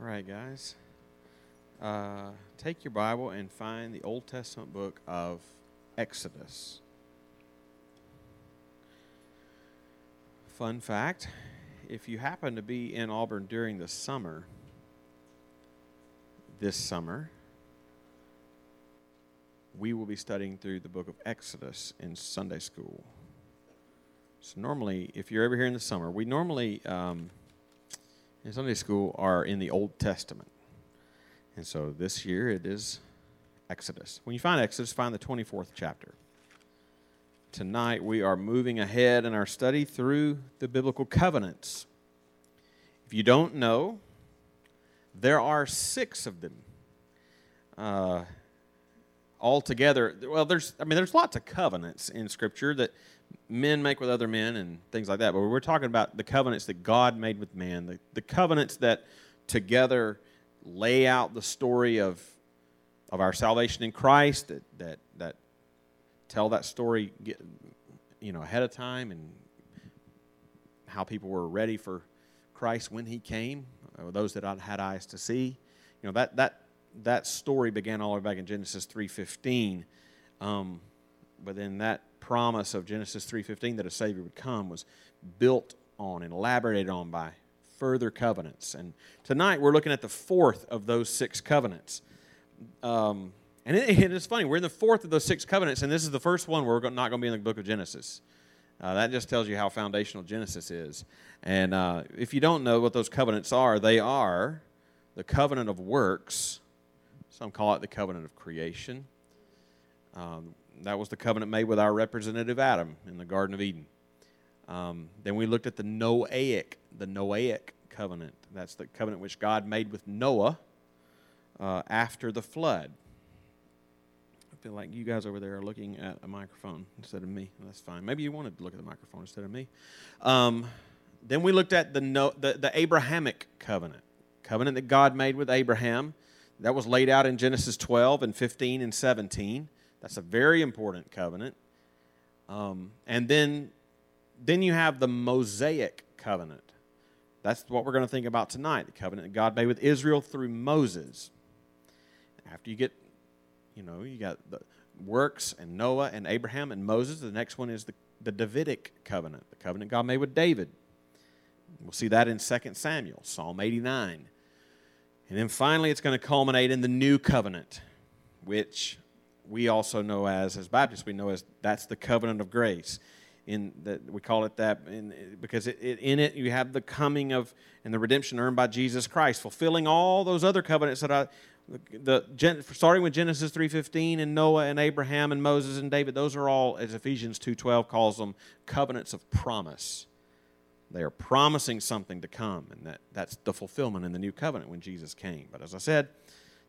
All right, guys. Uh, take your Bible and find the Old Testament book of Exodus. Fun fact if you happen to be in Auburn during the summer, this summer, we will be studying through the book of Exodus in Sunday school. So, normally, if you're ever here in the summer, we normally. Um, Sunday school are in the Old Testament. And so this year it is Exodus. When you find Exodus, find the 24th chapter. Tonight we are moving ahead in our study through the biblical covenants. If you don't know, there are six of them. Uh, altogether, well, there's, I mean, there's lots of covenants in Scripture that men make with other men and things like that. But we're talking about the covenants that God made with man, the, the covenants that together lay out the story of, of our salvation in Christ, that, that, that tell that story you know, ahead of time and how people were ready for Christ when he came, or those that had eyes to see. You know, that, that, that story began all the way back in Genesis 3.15. Um, but then that promise of Genesis 3:15 that a savior would come was built on and elaborated on by further covenants. And tonight we're looking at the fourth of those six covenants. Um, and it, it is funny, we're in the fourth of those six covenants, and this is the first one where we're not going to be in the book of Genesis. Uh, that just tells you how foundational Genesis is. And uh, if you don't know what those covenants are, they are the covenant of works. Some call it the covenant of creation. Um, that was the covenant made with our representative Adam in the Garden of Eden. Um, then we looked at the Noahic, the Noahic covenant. That's the covenant which God made with Noah uh, after the flood. I feel like you guys over there are looking at a microphone instead of me. That's fine. Maybe you wanted to look at the microphone instead of me. Um, then we looked at the, no, the, the Abrahamic covenant, covenant that God made with Abraham. That was laid out in Genesis 12 and 15 and 17. That's a very important covenant. Um, and then, then you have the Mosaic covenant. That's what we're going to think about tonight the covenant that God made with Israel through Moses. After you get, you know, you got the works and Noah and Abraham and Moses, the next one is the, the Davidic covenant, the covenant God made with David. We'll see that in 2 Samuel, Psalm 89. And then finally, it's going to culminate in the new covenant, which we also know as, as Baptists, we know as that's the covenant of grace. In that we call it that in, because it, it, in it you have the coming of and the redemption earned by Jesus Christ, fulfilling all those other covenants that I, the, the starting with Genesis three fifteen and Noah and Abraham and Moses and David. Those are all, as Ephesians two twelve calls them, covenants of promise. They are promising something to come, and that, that's the fulfillment in the new covenant when Jesus came. But as I said,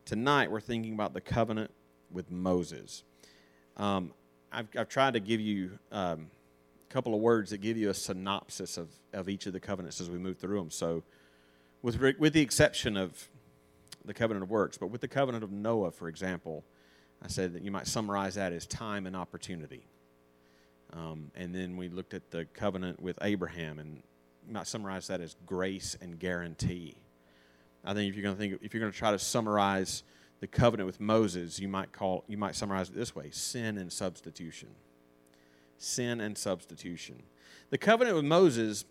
tonight we're thinking about the covenant with Moses. Um, I've, I've, tried to give you um, a couple of words that give you a synopsis of, of each of the covenants as we move through them. So, with, with the exception of the covenant of works, but with the covenant of Noah, for example, I said that you might summarize that as time and opportunity. Um, and then we looked at the covenant with Abraham, and you might summarize that as grace and guarantee. I think if you're going to think, if you're going to try to summarize the covenant with Moses, you might call you might summarize it this way: sin and substitution. Sin and substitution. The covenant with Moses,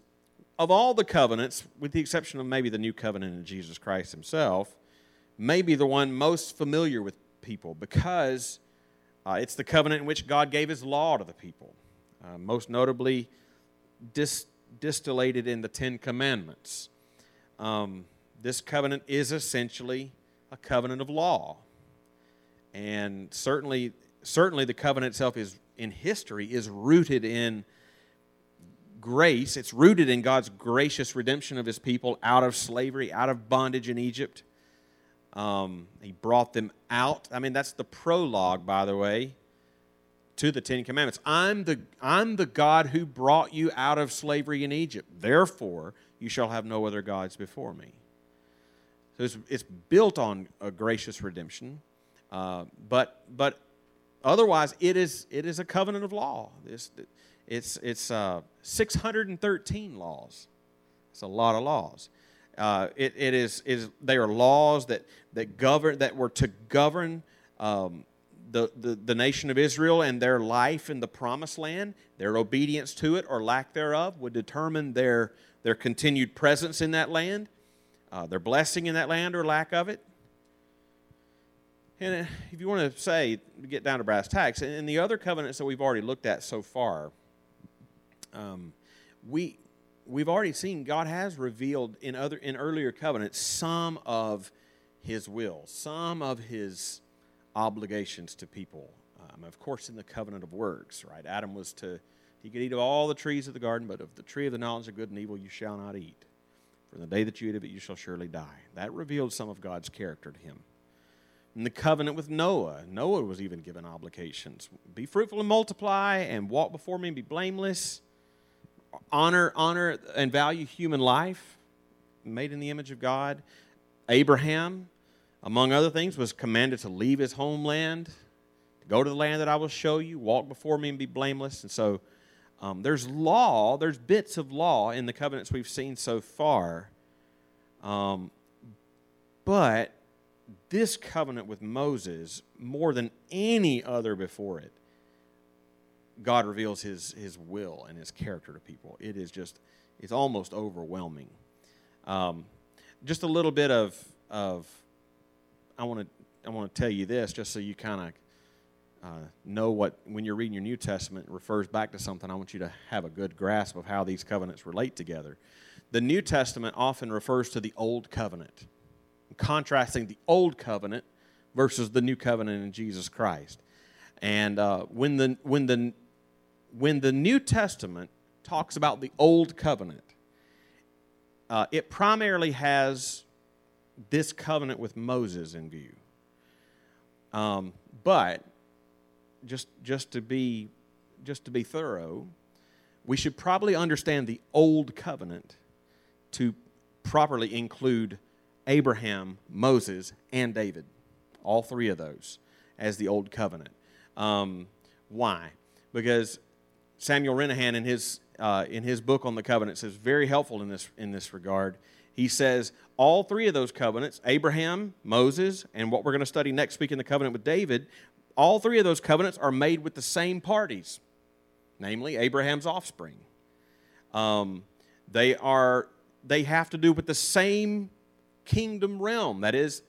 of all the covenants, with the exception of maybe the new covenant in Jesus Christ himself, may be the one most familiar with people because uh, it's the covenant in which God gave his law to the people. Uh, most notably, dis- distillated in the Ten Commandments. Um, this covenant is essentially a covenant of law. And certainly, certainly the covenant itself is in history is rooted in grace. It's rooted in God's gracious redemption of his people out of slavery, out of bondage in Egypt. Um, he brought them out. I mean, that's the prologue, by the way, to the Ten Commandments. I'm the, I'm the God who brought you out of slavery in Egypt. Therefore, you shall have no other gods before me. So it's, it's built on a gracious redemption, uh, but but otherwise it is it is a covenant of law. It's it's it's uh, 613 laws. It's a lot of laws. Uh, it, it is, is they are laws that, that govern that were to govern um, the, the, the nation of Israel and their life in the promised land. Their obedience to it or lack thereof would determine their, their continued presence in that land, uh, their blessing in that land or lack of it. And uh, if you want to say, get down to brass tacks, and the other covenants that we've already looked at so far, um, we we've already seen God has revealed in other in earlier covenants some of His will, some of His obligations to people. Um, of course, in the covenant of works, right? Adam was to he could eat of all the trees of the garden, but of the tree of the knowledge of good and evil you shall not eat. For the day that you eat of it, you shall surely die. That revealed some of God's character to him in the covenant with Noah. Noah was even given obligations. Be fruitful and multiply and walk before me and be blameless. Honor, honor and value human life, made in the image of God. Abraham, among other things, was commanded to leave his homeland, to go to the land that I will show you, walk before me and be blameless. And so um, there's law, there's bits of law in the covenants we've seen so far. Um, but this covenant with Moses, more than any other before it, God reveals his, his will and his character to people. It is just, it's almost overwhelming. Um, just a little bit of, of I want to I want to tell you this just so you kind of uh, know what, when you're reading your New Testament, refers back to something. I want you to have a good grasp of how these covenants relate together. The New Testament often refers to the Old Covenant contrasting the old covenant versus the new covenant in Jesus Christ. And uh, when, the, when, the, when the New Testament talks about the old covenant, uh, it primarily has this covenant with Moses in view. Um, but just, just, to be, just to be thorough, we should probably understand the old covenant to properly include Abraham, Moses, and David. All three of those as the Old Covenant. Um, why? Because Samuel Renihan, in his, uh, in his book on the covenants, is very helpful in this, in this regard. He says all three of those covenants Abraham, Moses, and what we're going to study next week in the covenant with David all three of those covenants are made with the same parties, namely Abraham's offspring. Um, they are they have to do with the same kingdom realm, that is,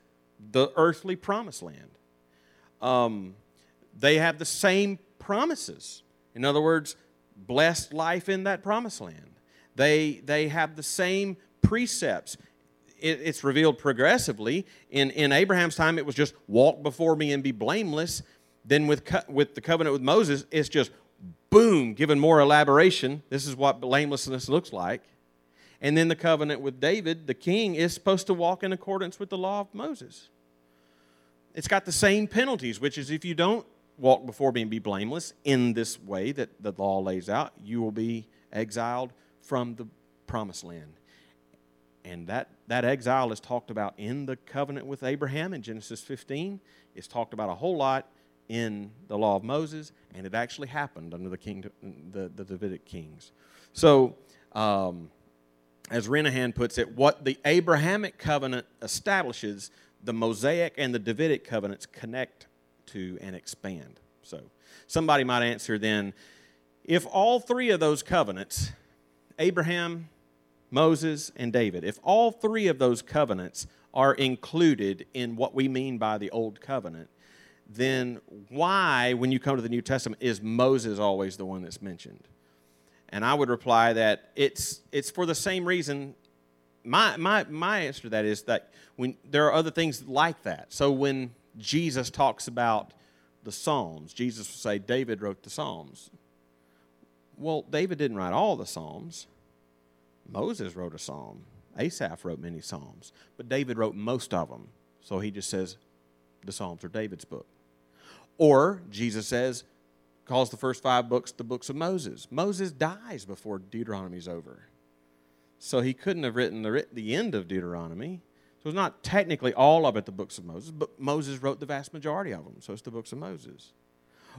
the earthly promised land. Um, they have the same promises. In other words, blessed life in that promised land. They, they have the same precepts. It, it's revealed progressively. In, in Abraham's time, it was just walk before me and be blameless. Then with, co- with the covenant with Moses, it's just boom, given more elaboration. This is what blamelessness looks like. And then the covenant with David, the king, is supposed to walk in accordance with the law of Moses. It's got the same penalties, which is if you don't walk before me and be blameless in this way that the law lays out, you will be exiled from the promised land. And that, that exile is talked about in the covenant with Abraham in Genesis 15. It's talked about a whole lot in the law of Moses, and it actually happened under the, king, the, the Davidic kings. So, um, as Renihan puts it, what the Abrahamic covenant establishes, the Mosaic and the Davidic covenants connect to and expand. So, somebody might answer then if all three of those covenants, Abraham, Moses, and David, if all three of those covenants are included in what we mean by the Old Covenant, then why, when you come to the New Testament, is Moses always the one that's mentioned? And I would reply that it's, it's for the same reason. My, my, my answer to that is that when, there are other things like that. So when Jesus talks about the Psalms, Jesus will say, David wrote the Psalms. Well, David didn't write all the Psalms. Moses wrote a psalm. Asaph wrote many psalms. But David wrote most of them. So he just says, the Psalms are David's book. Or Jesus says, calls the first five books the books of Moses. Moses dies before Deuteronomy's over. So he couldn't have written the, the end of Deuteronomy. So it's not technically all of it the books of Moses, but Moses wrote the vast majority of them. So it's the books of Moses.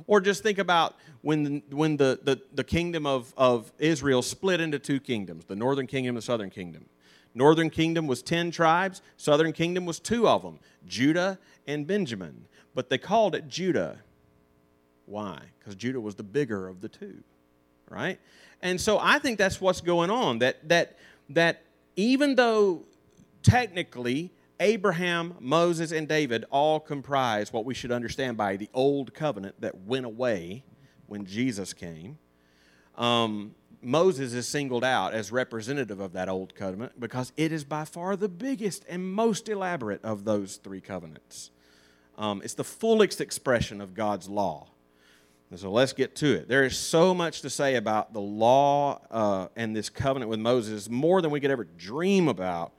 Or just think about when, the, when the, the, the kingdom of, of Israel split into two kingdoms, the northern kingdom and the southern kingdom. Northern kingdom was 10 tribes, southern kingdom was two of them, Judah and Benjamin. But they called it Judah. Why? Because Judah was the bigger of the two, right? And so I think that's what's going on. That that that even though technically Abraham, Moses, and David all comprise what we should understand by the old covenant that went away when Jesus came. Um, Moses is singled out as representative of that old covenant because it is by far the biggest and most elaborate of those three covenants. Um, it's the fullest expression of God's law. And so let's get to it. There is so much to say about the law uh, and this covenant with Moses, more than we could ever dream about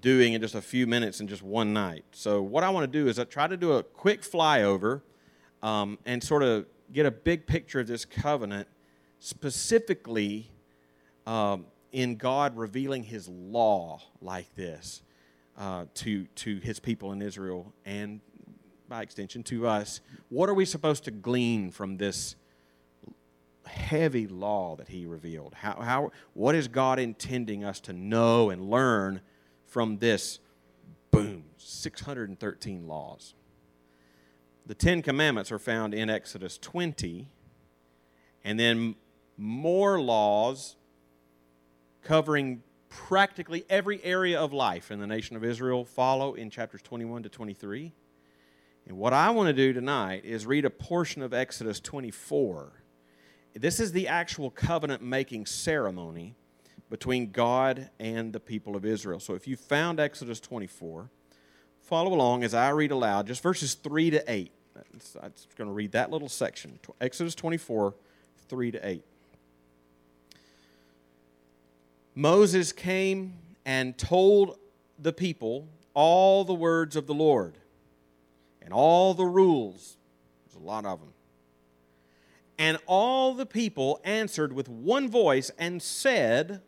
doing in just a few minutes in just one night. So, what I want to do is I try to do a quick flyover um, and sort of get a big picture of this covenant specifically um, in God revealing his law like this uh, to, to his people in Israel and by extension to us. What are we supposed to glean from this heavy law that he revealed? How, how, what is God intending us to know and learn from this? Boom, 613 laws. The Ten Commandments are found in Exodus 20, and then more laws covering practically every area of life in the nation of Israel follow in chapters 21 to 23. And what I want to do tonight is read a portion of Exodus 24. This is the actual covenant making ceremony between God and the people of Israel. So if you found Exodus 24, follow along as I read aloud just verses 3 to 8. I'm going to read that little section Exodus 24, 3 to 8. Moses came and told the people all the words of the Lord and all the rules. There's a lot of them. And all the people answered with one voice and said,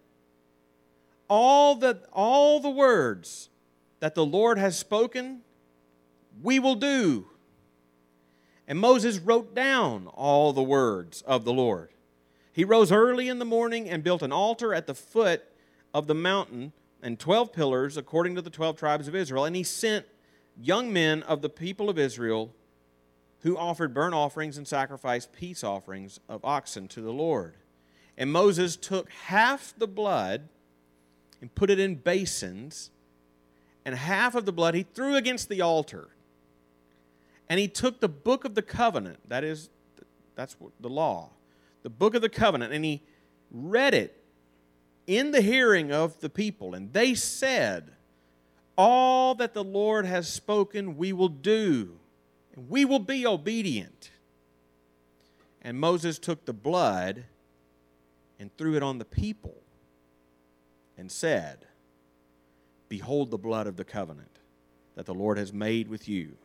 all the, all the words that the Lord has spoken, we will do. And Moses wrote down all the words of the Lord. He rose early in the morning and built an altar at the foot of the mountain and 12 pillars according to the 12 tribes of Israel. And he sent young men of the people of Israel who offered burnt offerings and sacrificed peace offerings of oxen to the Lord. And Moses took half the blood and put it in basins, and half of the blood he threw against the altar. And he took the book of the covenant, that is, that's the law, the book of the covenant, and he read it in the hearing of the people. And they said, All that the Lord has spoken, we will do, and we will be obedient. And Moses took the blood and threw it on the people and said, Behold the blood of the covenant that the Lord has made with you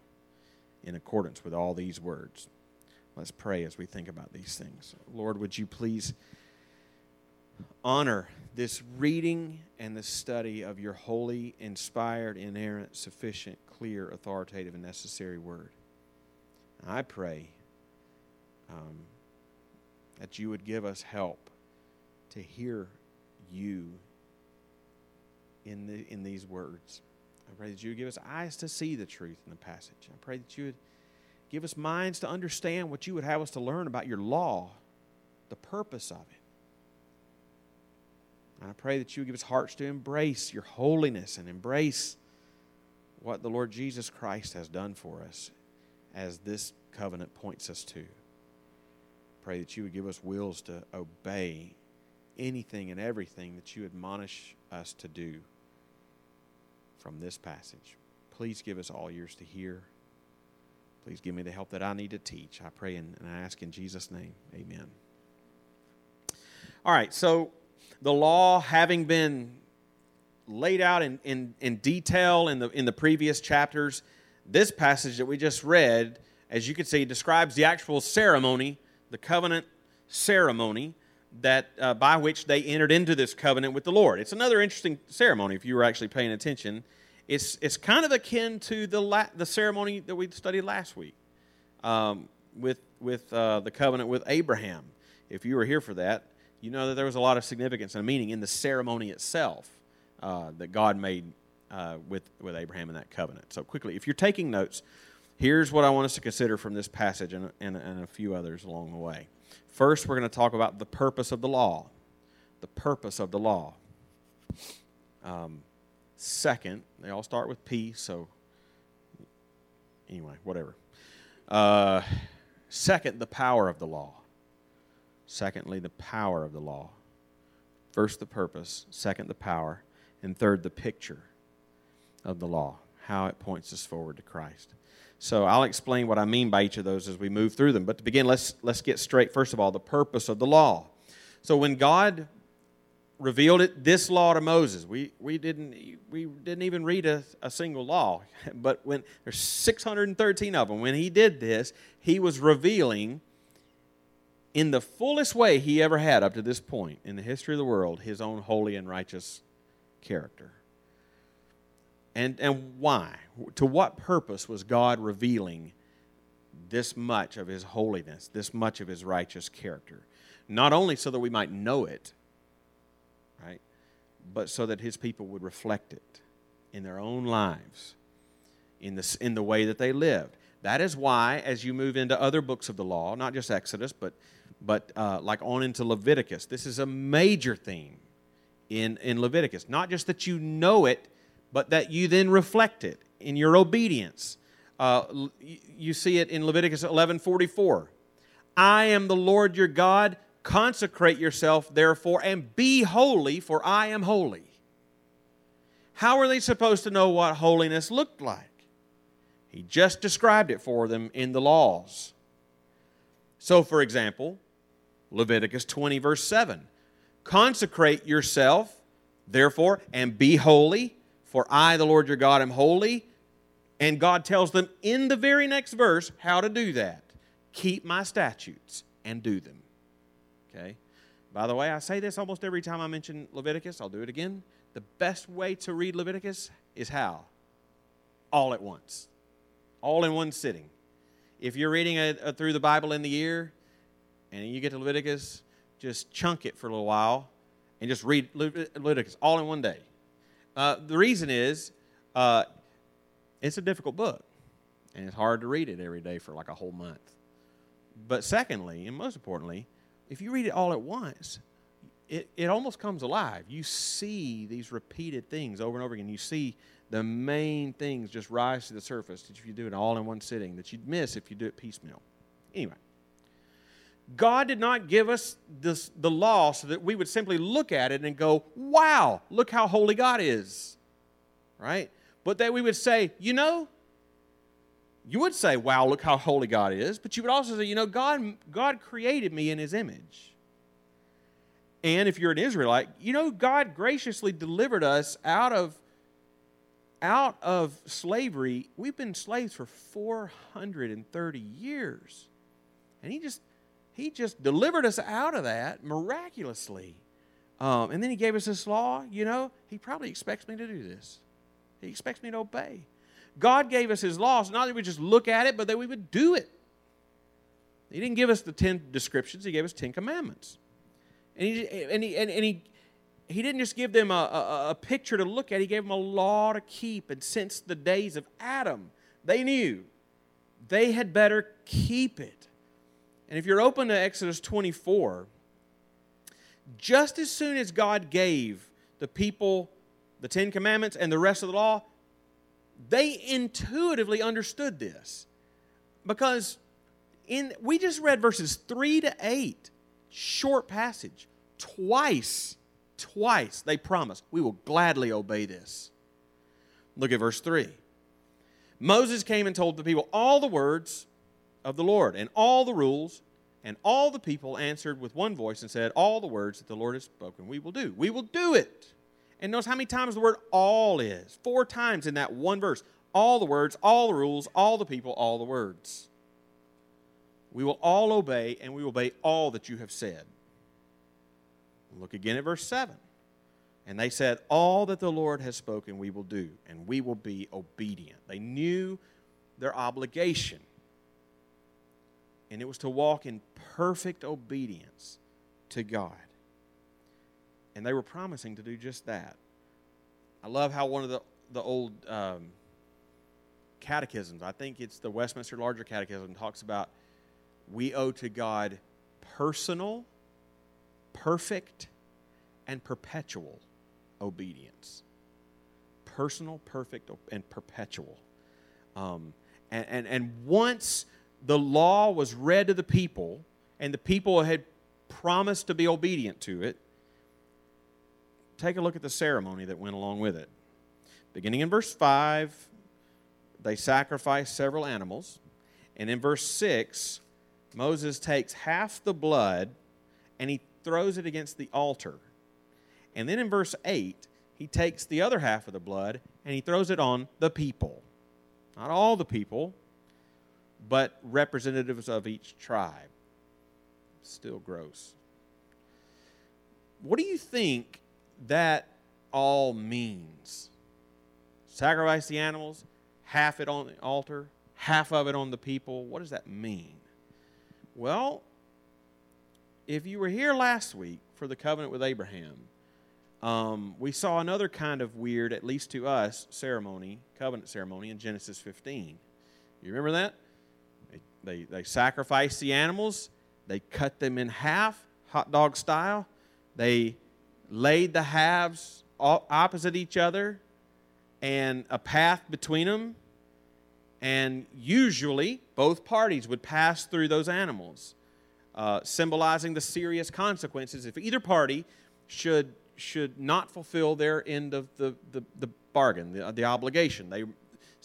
in accordance with all these words. Let's pray as we think about these things. Lord, would you please honor this reading and the study of your holy, inspired, inerrant, sufficient, clear, authoritative, and necessary word? I pray um, that you would give us help to hear you in, the, in these words. I pray that you would give us eyes to see the truth in the passage. I pray that you would Give us minds to understand what you would have us to learn about your law, the purpose of it. I pray that you would give us hearts to embrace your holiness and embrace what the Lord Jesus Christ has done for us as this covenant points us to. Pray that you would give us wills to obey anything and everything that you admonish us to do from this passage. Please give us all ears to hear. Please give me the help that I need to teach. I pray and, and I ask in Jesus' name. Amen. All right, so the law having been laid out in, in, in detail in the, in the previous chapters, this passage that we just read, as you can see, describes the actual ceremony, the covenant ceremony that uh, by which they entered into this covenant with the Lord. It's another interesting ceremony if you were actually paying attention. It's, it's kind of akin to the, la- the ceremony that we studied last week um, with, with uh, the covenant with Abraham. If you were here for that, you know that there was a lot of significance and meaning in the ceremony itself. uh, that God made uh, with, with Abraham in that covenant. So, quickly, if you're taking notes, here's what I want us to consider from this passage and, and, and a few others along the way. First, we're going to talk about the purpose of the law. The purpose of the law. Um, second, they all start with P, so anyway, whatever. Uh, second, the power of the law. Secondly, the power of the law. First, the purpose. Second, the power. And third, the picture of the law, how it points us forward to Christ. So I'll explain what I mean by each of those as we move through them. But to begin, let's, let's get straight, first of all, the purpose of the law. So when God revealed it, this law to Moses, we, we, didn't, we didn't even read a, a single law. But when there's 613 of them, when he did this, he was revealing in the fullest way he ever had up to this point in the history of the world his own holy and righteous character. And, and why? To what purpose was God revealing this much of his holiness, this much of his righteous character? Not only so that we might know it, right, but so that his people would reflect it in their own lives, in the, in the way that they lived. That is why, as you move into other books of the law, not just Exodus, but, but uh, like on into Leviticus, this is a major theme in, in Leviticus. Not just that you know it, but that you then reflect it in your obedience. Uh, you see it in Leviticus 11:44. I am the Lord your God. Consecrate yourself, therefore, and be holy, for I am holy. How are they supposed to know what holiness looked like? He just described it for them in the laws. So, for example, Leviticus 20, verse 7 Consecrate yourself, therefore, and be holy, for I, the Lord your God, am holy. And God tells them in the very next verse how to do that keep my statutes and do them. Okay? By the way, I say this almost every time I mention Leviticus. I'll do it again. The best way to read Leviticus is how? All at once, all in one sitting. If you're reading a, a, uh, through the Bible in the year and you get to Leviticus, just chunk it for a little while and just read Leviticus all in one day. Uh, the reason is uh, it's a difficult book, and it's hard to read it every day for like a whole month. But secondly, and most importantly, if you read it all at once, it, it almost comes alive. You see these repeated things over and over again. You see the main things just rise to the surface if you do it all in one sitting, that you'd miss if you do it piecemeal. Anyway, God did not give us this, the law so that we would simply look at it and go, wow, look how holy God is. Right? But that we would say, you know, you would say, wow, look how holy God is. But you would also say, you know, God, God created me in his image. And if you're an Israelite, you know, God graciously delivered us out of out of slavery. We've been slaves for 430 years. And he just he just delivered us out of that miraculously. Um, and then he gave us this law. You know, he probably expects me to do this. He expects me to obey. God gave us his laws, not that we just look at it, but that we would do it. He didn't give us the 10 descriptions, he gave us 10 commandments. And he, and he, and, and he, he didn't just give them a, a, a picture to look at, he gave them a law to keep. And since the days of Adam, they knew they had better keep it. And if you're open to Exodus 24, just as soon as God gave the people the Ten Commandments and the rest of the law, they intuitively understood this. Because in we just read verses 3 to 8, short passage. Twice, twice they promise, we will gladly obey this. Look at verse 3. Moses came and told the people all the words of the Lord and all the rules. And all the people answered with one voice and said, All the words that the Lord has spoken, we will do. We will do it. And notice how many times the word all is. Four times in that one verse. All the words, all the rules, all the people, all the words. We will all obey, and we will obey all that you have said. Look again at verse 7. And they said, All that the Lord has spoken, we will do, and we will be obedient. They knew their obligation and it was to walk in perfect obedience to God. And they were promising to do just that. I love how one of the, the old um, catechisms, I think it's the Westminster Larger Catechism, talks about we owe to God personal, perfect, and perpetual obedience. Personal, perfect, and perpetual. Um, and, and, and once the law was read to the people, and the people had promised to be obedient to it, take a look at the ceremony that went along with it. Beginning in verse 5, they sacrifice several animals. And in verse 6, Moses takes half the blood and he throws it against the altar. And then in verse 8, he takes the other half of the blood and he throws it on the people. Not all the people, but representatives of each tribe. Still gross. What do you think that all means? Sacrifice the animals, half it on the altar, half of it on the people. What does that mean? Well, if you were here last week for the covenant with Abraham, um, we saw another kind of weird, at least to us, ceremony, covenant ceremony in Genesis 15. You remember that? They, they, sacrificed the animals, they cut them in half, hot dog style. They laid the halves opposite each other and a path between them. And usually, both parties would pass through those animals, uh, symbolizing the serious consequences if either party should, should not fulfill their end of the, the, the bargain, the, the obligation. They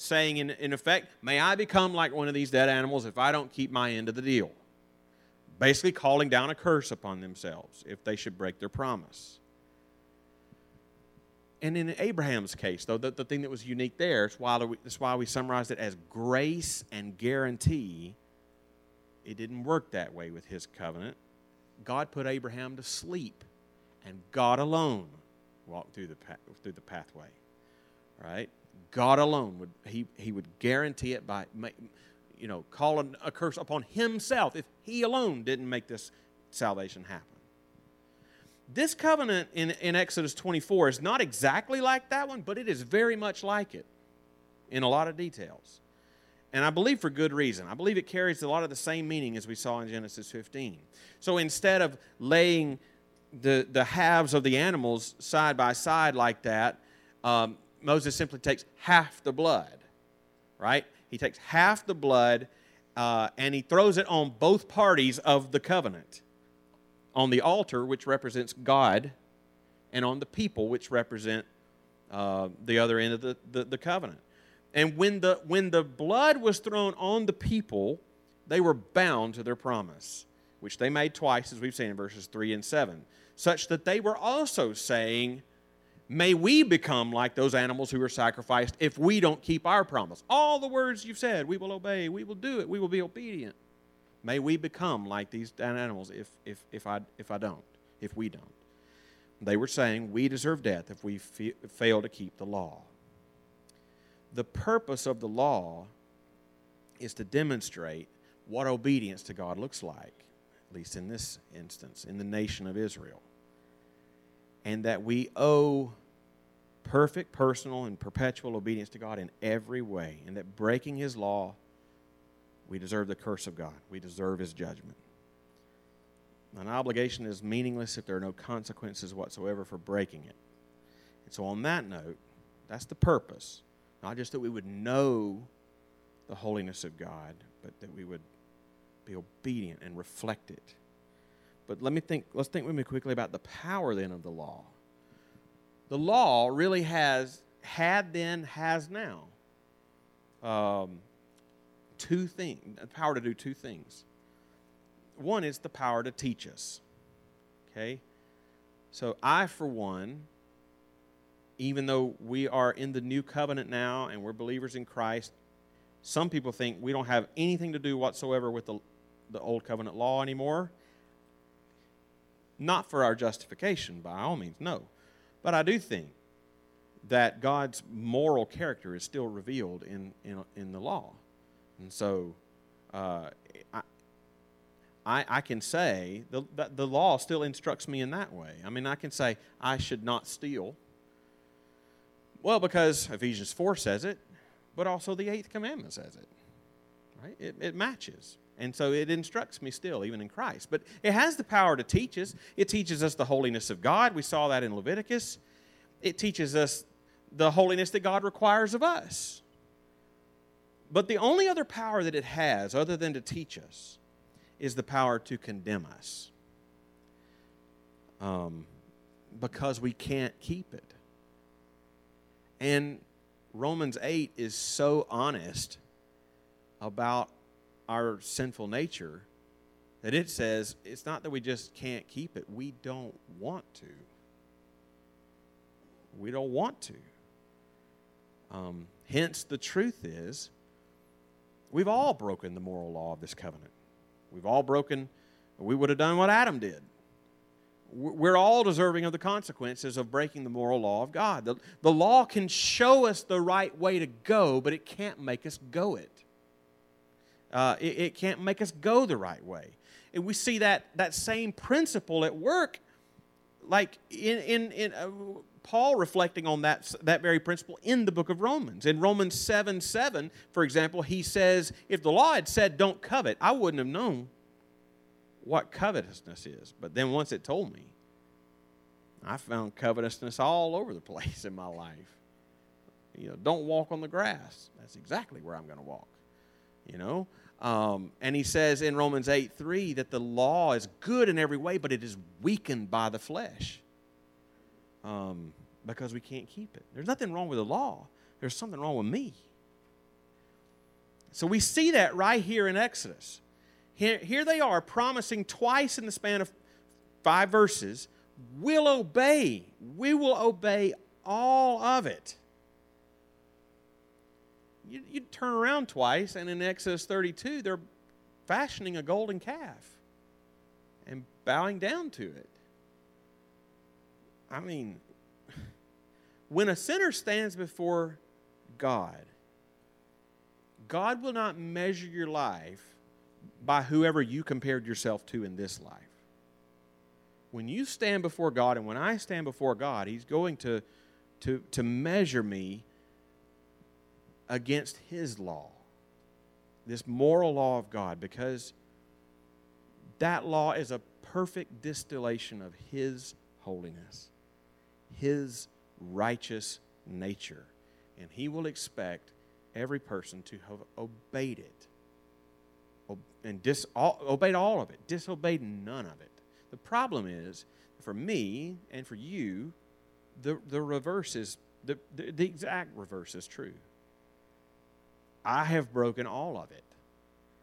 saying, in, in effect, May I become like one of these dead animals if I don't keep my end of the deal. Basically, calling down a curse upon themselves if they should break their promise. And in Abraham's case, though, the, the thing that was unique there, is why, that's why we summarized it as grace and guarantee. It didn't work that way with his covenant. God put Abraham to sleep, and God alone walked through the, through the pathway. Right? God alone would he, he would guarantee it by you know calling a curse upon himself if he alone didn't make this salvation happen. This covenant in, in Exodus 24 is not exactly like that one, but it is very much like it in a lot of details. And I believe for good reason. I believe it carries a lot of the same meaning as we saw in Genesis 15. So instead of laying the, the halves of the animals side by side like that, um, Moses simply takes half the blood, right? He takes half the blood uh, and he throws it on both parties of the covenant on the altar, which represents God, and on the people, which represent uh, the other end of the, the, the covenant. And when the, when the blood was thrown on the people, they were bound to their promise, which they made twice, as we've seen in verses 3 and 7, such that they were also saying, May we become like those animals who were sacrificed if we don't keep our promise. All the words you've said, we will obey, we will do it, we will be obedient. May we become like these animals if, if, if, I, if I don't, if we don't. They were saying we deserve death if we fail to keep the law. The purpose of the law is to demonstrate what obedience to God looks like, at least in this instance, in the nation of Israel. And that we owe perfect, personal, and perpetual obedience to God in every way, and that breaking His law we deserve the curse of God. We deserve his judgment. An obligation is meaningless if there are no consequences whatsoever for breaking it. And so, on that note, that's the purpose. Not just that we would know the holiness of God, but that we would be obedient and reflect it. But let me think, let's think with me quickly about the power then of the law. The law really has, had then, has now. Um, two things, the power to do two things. One is the power to teach us. Okay? So I, for one, even though we are in the new covenant now and we're believers in Christ, some people think we don't have anything to do whatsoever with the, the old covenant law anymore. Not for our justification, by all means, no. But I do think that God's moral character is still revealed in, in, in the law. And so uh, I, I, I, can say the, the law still instructs me in that way. I mean, I can say I should not steal, Well, because Ephesians 4 says it, but also the eighth commandment says it. Right? It, it matches. And so it instructs me still, even in Christ. But it has the power to teach us. It teaches us the holiness of God. We saw that in Leviticus. It teaches us the holiness that God requires of us. But the only other power that it has, other than to teach us, is the power to condemn us. Um, because we can't keep it. And Romans 8 is so honest about our sinful nature that it says it's not that we just can't keep it, we don't want to. We don't want to. Um, hence, the truth is, we've all broken the moral law of this covenant. We've all broken, we would have done what Adam did. We're all deserving of the consequences of breaking the moral law of God. The, the law can show us the right way to go, but it can't make us go it. Uh, it, it can't make us go the right way. And we see that, that same principle at work, like in, in, in uh, Paul reflecting on that, that very principle in the book of Romans. In Romans 7 7, for example, he says, If the law had said, Don't covet, I wouldn't have known what covetousness is. But then once it told me, I found covetousness all over the place in my life. You know, don't walk on the grass. That's exactly where I'm going to walk. You know? Um, and he says in Romans 8 3 that the law is good in every way, but it is weakened by the flesh um, because we can't keep it. There's nothing wrong with the law, there's something wrong with me. So we see that right here in Exodus. Here, here they are promising twice in the span of five verses we'll obey. We will obey all of it. You, you turn around twice, and in Exodus 32, they're fashioning a golden calf and bowing down to it. I mean, when a sinner stands before God, God will not measure your life by whoever you compared yourself to in this life. When you stand before God, and when I stand before God, He's going to, to, to measure me against His law, this moral law of God, because that law is a perfect distillation of His holiness. His righteous nature. And He will expect every person to have obeyed it and dis, all, obeyed all of it, disobeyed none of it. The problem is, for me and for you, the, the reverse is, the, the, the exact reverse is true. I have broken all of it.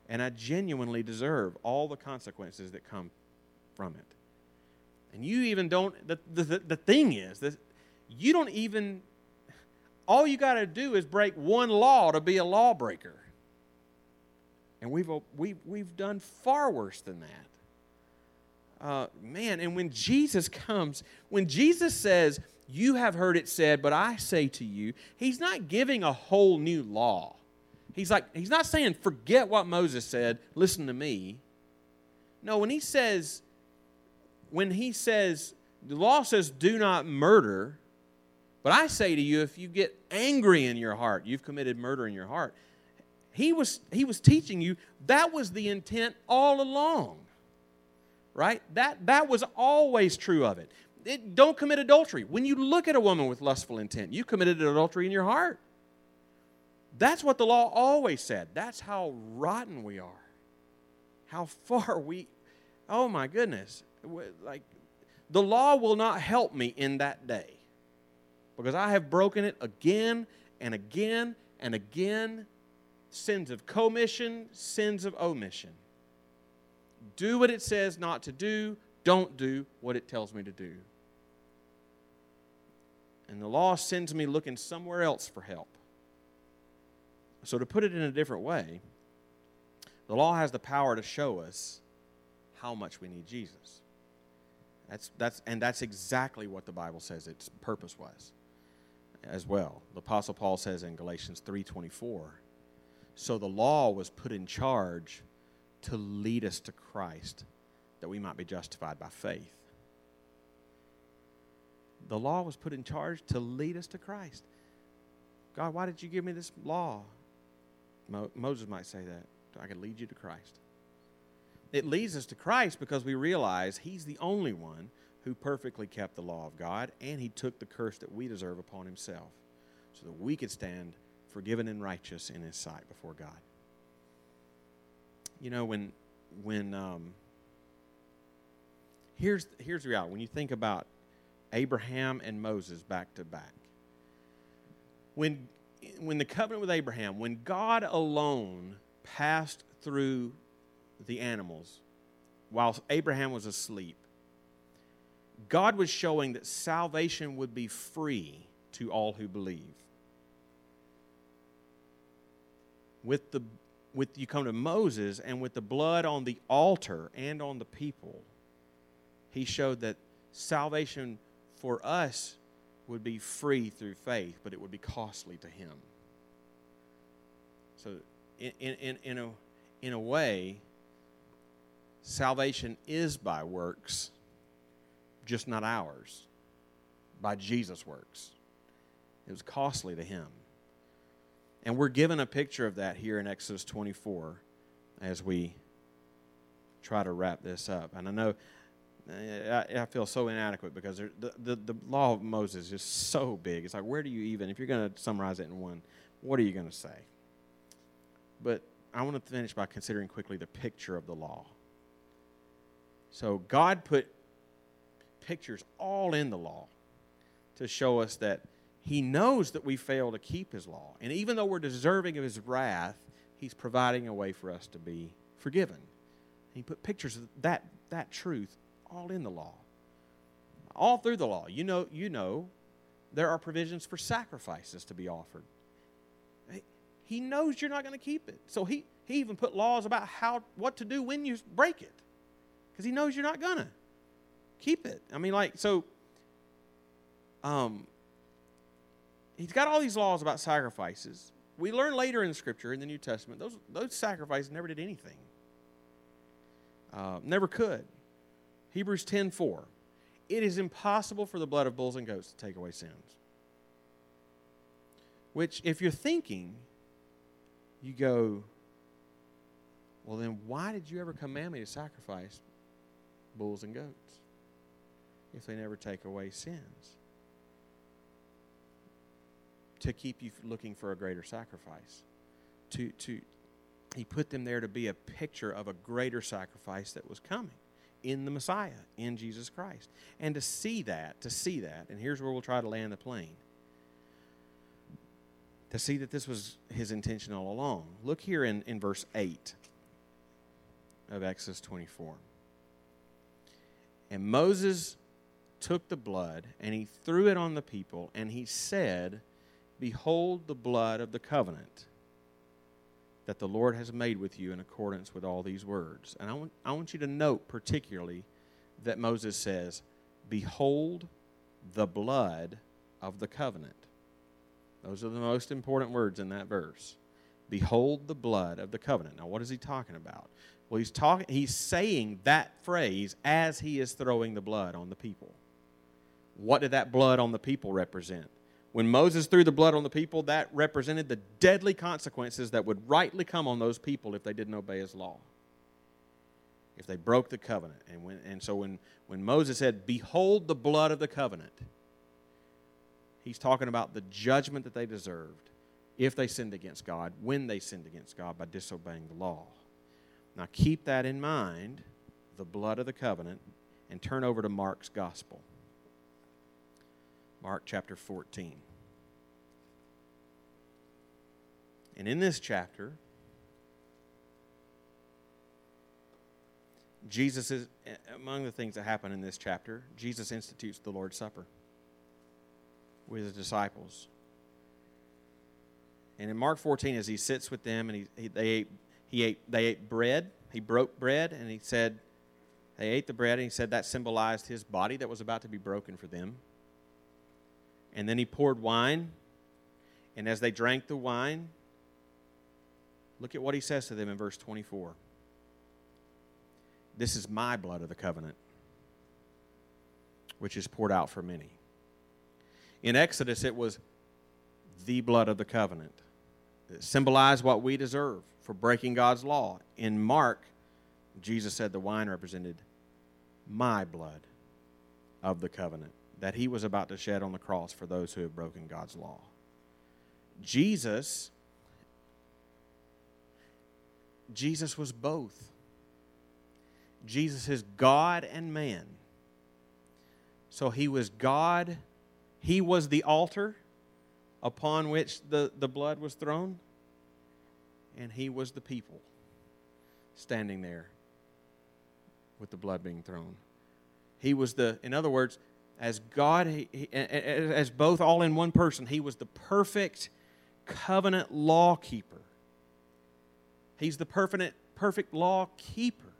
And I genuinely deserve all the consequences that come from it. And you even don't, the, the, the thing is that you don't even, all you got to do is break one law to be a lawbreaker. And we've, we've, we've done far worse than that. Uh, man, and when Jesus comes, when Jesus says, You have heard it said, but I say to you, he's not giving a whole new law. He's like, he's not saying, forget what Moses said, listen to me. No, when he says, when he says, the law says, do not murder, but I say to you, if you get angry in your heart, you've committed murder in your heart. He was, he was teaching you that was the intent all along. Right? That, that was always true of it. it. Don't commit adultery. When you look at a woman with lustful intent, you committed adultery in your heart. That's what the law always said. That's how rotten we are. How far we, oh my goodness like the law will not help me in that day because I have broken it again and again and again. Sins of commission, sins of omission. Do what it says not to do, don't do what it tells me to do. And the law sends me looking somewhere else for help. So, to put it in a different way, the law has the power to show us how much we need Jesus. That's, that's, and that's exactly what the Bible says its purpose was as well. The Apostle Paul says in Galatians 3.24, so the law was put in charge to lead us to Christ that we might be justified by faith. The law was put in charge to lead us to Christ. God, why did you give me this law? Mo- Moses might say that. I could lead you to Christ. It leads us to Christ because we realize He's the only one who perfectly kept the law of God, and He took the curse that we deserve upon Himself so that we could stand forgiven and righteous in His sight before God. You know, when, when, um, here's, here's the reality. When you think about Abraham and Moses back to back, when, when the covenant with Abraham, when God alone passed through the animals while Abraham was asleep, God was showing that salvation would be free to all who believe. With the with you come to Moses and with the blood on the altar and on the people, he showed that salvation for us would be free through faith, but it would be costly to him. So in, in, in, a, in a way, salvation is by works, just not ours, by Jesus' works. It was costly to him. And we're given a picture of that here in Exodus 24 as we try to wrap this up. And I know I, I feel so inadequate because the, the, the law of Moses is so big. It's like, where do you even, if you're going to summarize it in one, what are you going to say? But I want to finish by considering quickly the picture of the law. So God put pictures all in the law to show us that he knows that we fail to keep His law. And even though we're deserving of His wrath, He's providing a way for us to be forgiven. He put pictures of that, that truth all in the law. All through the law. You know, you know there are provisions for sacrifices to be offered. He knows you're not going to keep it. So he, he even put laws about how what to do when you break it. Because he knows you're not gonna keep it. I mean, like, so um he's got all these laws about sacrifices. We learn later in Scripture, in the New Testament, those, those sacrifices never did anything. Uh, never could. Hebrews 10:4. It is impossible for the blood of bulls and goats to take away sins. Which, if you're thinking, you go, well, then why did you ever command me to sacrifice bulls and goats if they never take away sins? to keep you looking for a greater sacrifice. To, to, he put them there to be a picture of a greater sacrifice that was coming in the Messiah, in Jesus Christ. And to see that, to see that, and here's where we'll try to land the plane. To see that this was his intention all along. Look here in, in verse 8 of Exodus 24. And Moses took the blood and he threw it on the people, and he said, Behold the blood of the covenant that the Lord has made with you in accordance with all these words. And I want, I want you to note particularly that Moses says, Behold the blood of the covenant. Those are the most important words in that verse. Behold the blood of the covenant. Now, what is he talking about? Well, he's talking he's saying that phrase as he is throwing the blood on the people. What did that blood on the people represent? When Moses threw the blood on the people, that represented the deadly consequences that would rightly come on those people if they didn't obey his law. If they broke the covenant. And, when, and so when, when Moses said, Behold the blood of the covenant, he's talking about the judgment that they deserved if they sinned against God, when they sinned against God by disobeying the law. Now keep that in mind, the blood of the covenant, and turn over to Mark's gospel. Mark chapter 14. And in this chapter, Jesus is, among the things that happen in this chapter, Jesus institutes the Lord's Supper with his disciples. And in Mark 14, as he sits with them and he, he, they, ate, he ate, they ate bread, he broke bread, and he said, they ate the bread, and he said that symbolized his body that was about to be broken for them. And then he poured wine, and as they drank the wine, Look at what he says to them in verse 24. This is my blood of the covenant, which is poured out for many. In Exodus, it was the blood of the covenant. It symbolized what we deserve for breaking God's law. In Mark, Jesus said the wine represented my blood of the covenant that he was about to shed on the cross for those who have broken God's law. Jesus Jesus was both. Jesus is God and man. So he was God, he was the altar upon which the, the blood was thrown, and he was the people standing there with the blood being thrown. He was the, in other words, as God, as both all in one person, he was the perfect covenant law keeper. He's the perfect, perfect law keeper.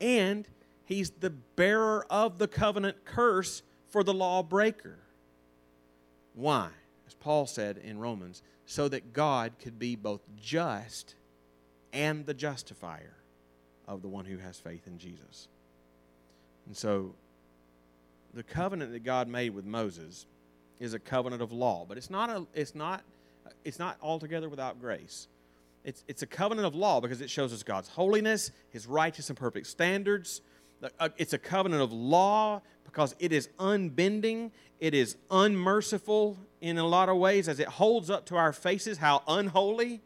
And he's the bearer of the covenant curse for the lawbreaker. Why? As Paul said in Romans, so that God could be both just and the justifier of the one who has faith in Jesus. And so the covenant that God made with Moses is a covenant of law, but it's not a, it's not it's not altogether without grace. It's, it's a covenant of law because it shows us God's holiness, His righteous and perfect standards. Uh, it's a covenant of law because it is unbending, it is unmerciful in a lot of ways as it holds up to our faces how unholy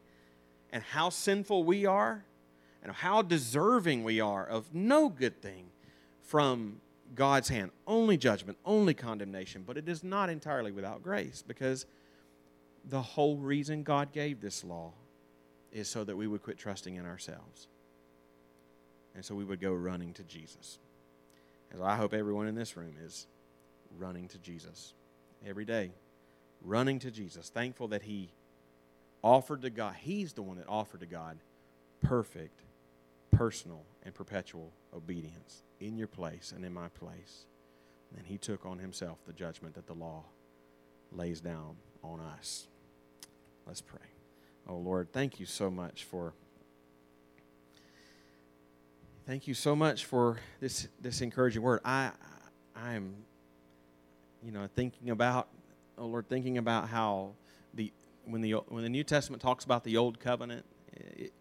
and how sinful we are and how deserving we are of no good thing from God's hand. Only judgment, only condemnation, but it is not entirely without grace because the whole reason God gave this law is so that we would quit trusting in ourselves. And so we would go running to Jesus. As I hope everyone in this room is running to Jesus every day, running to Jesus, thankful that He offered to God, He's the one that offered to God perfect, personal, and perpetual obedience in your place and in my place. And He took on Himself the judgment that the law lays down on us. Let's pray. Oh Lord, thank you so much for thank you so much for this this encouraging word. I I am you know thinking about oh Lord, thinking about how the when the when the New Testament talks about the old covenant, it,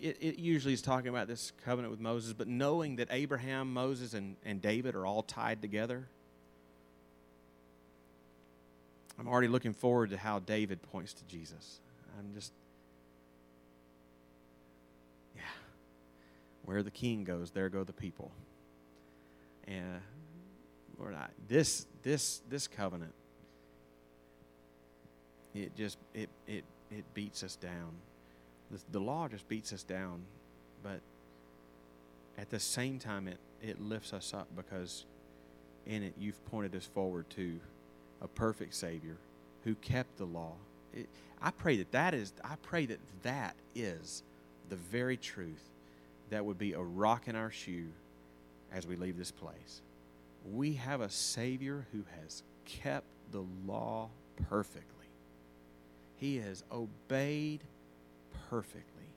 it, it, usually is talking about this covenant with Moses, but knowing that Abraham, Moses, and, and David are all tied together, I'm already looking forward to how David points to Jesus. I'm just, yeah. Where the king goes, there go the people. And Lord, I, this this this covenant, it just it it it beats us down. The, the law just beats us down, but at the same time, it it lifts us up because in it you've pointed us forward to a perfect Savior who kept the law. It, I pray that that is, I pray that that is the very truth that would be a rock in our shoe as we leave this place. We have a Savior who has kept the law perfectly. He has obeyed perfectly,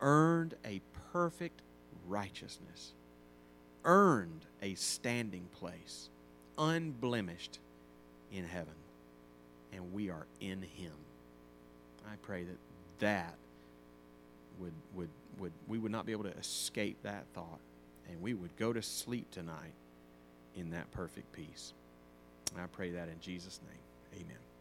earned a perfect righteousness, earned a standing place, unblemished in heaven. And we are in Him. I pray that that would, would, would, we would not be able to escape that thought. And we would go to sleep tonight in that perfect peace. I pray that in Jesus' name. Amen.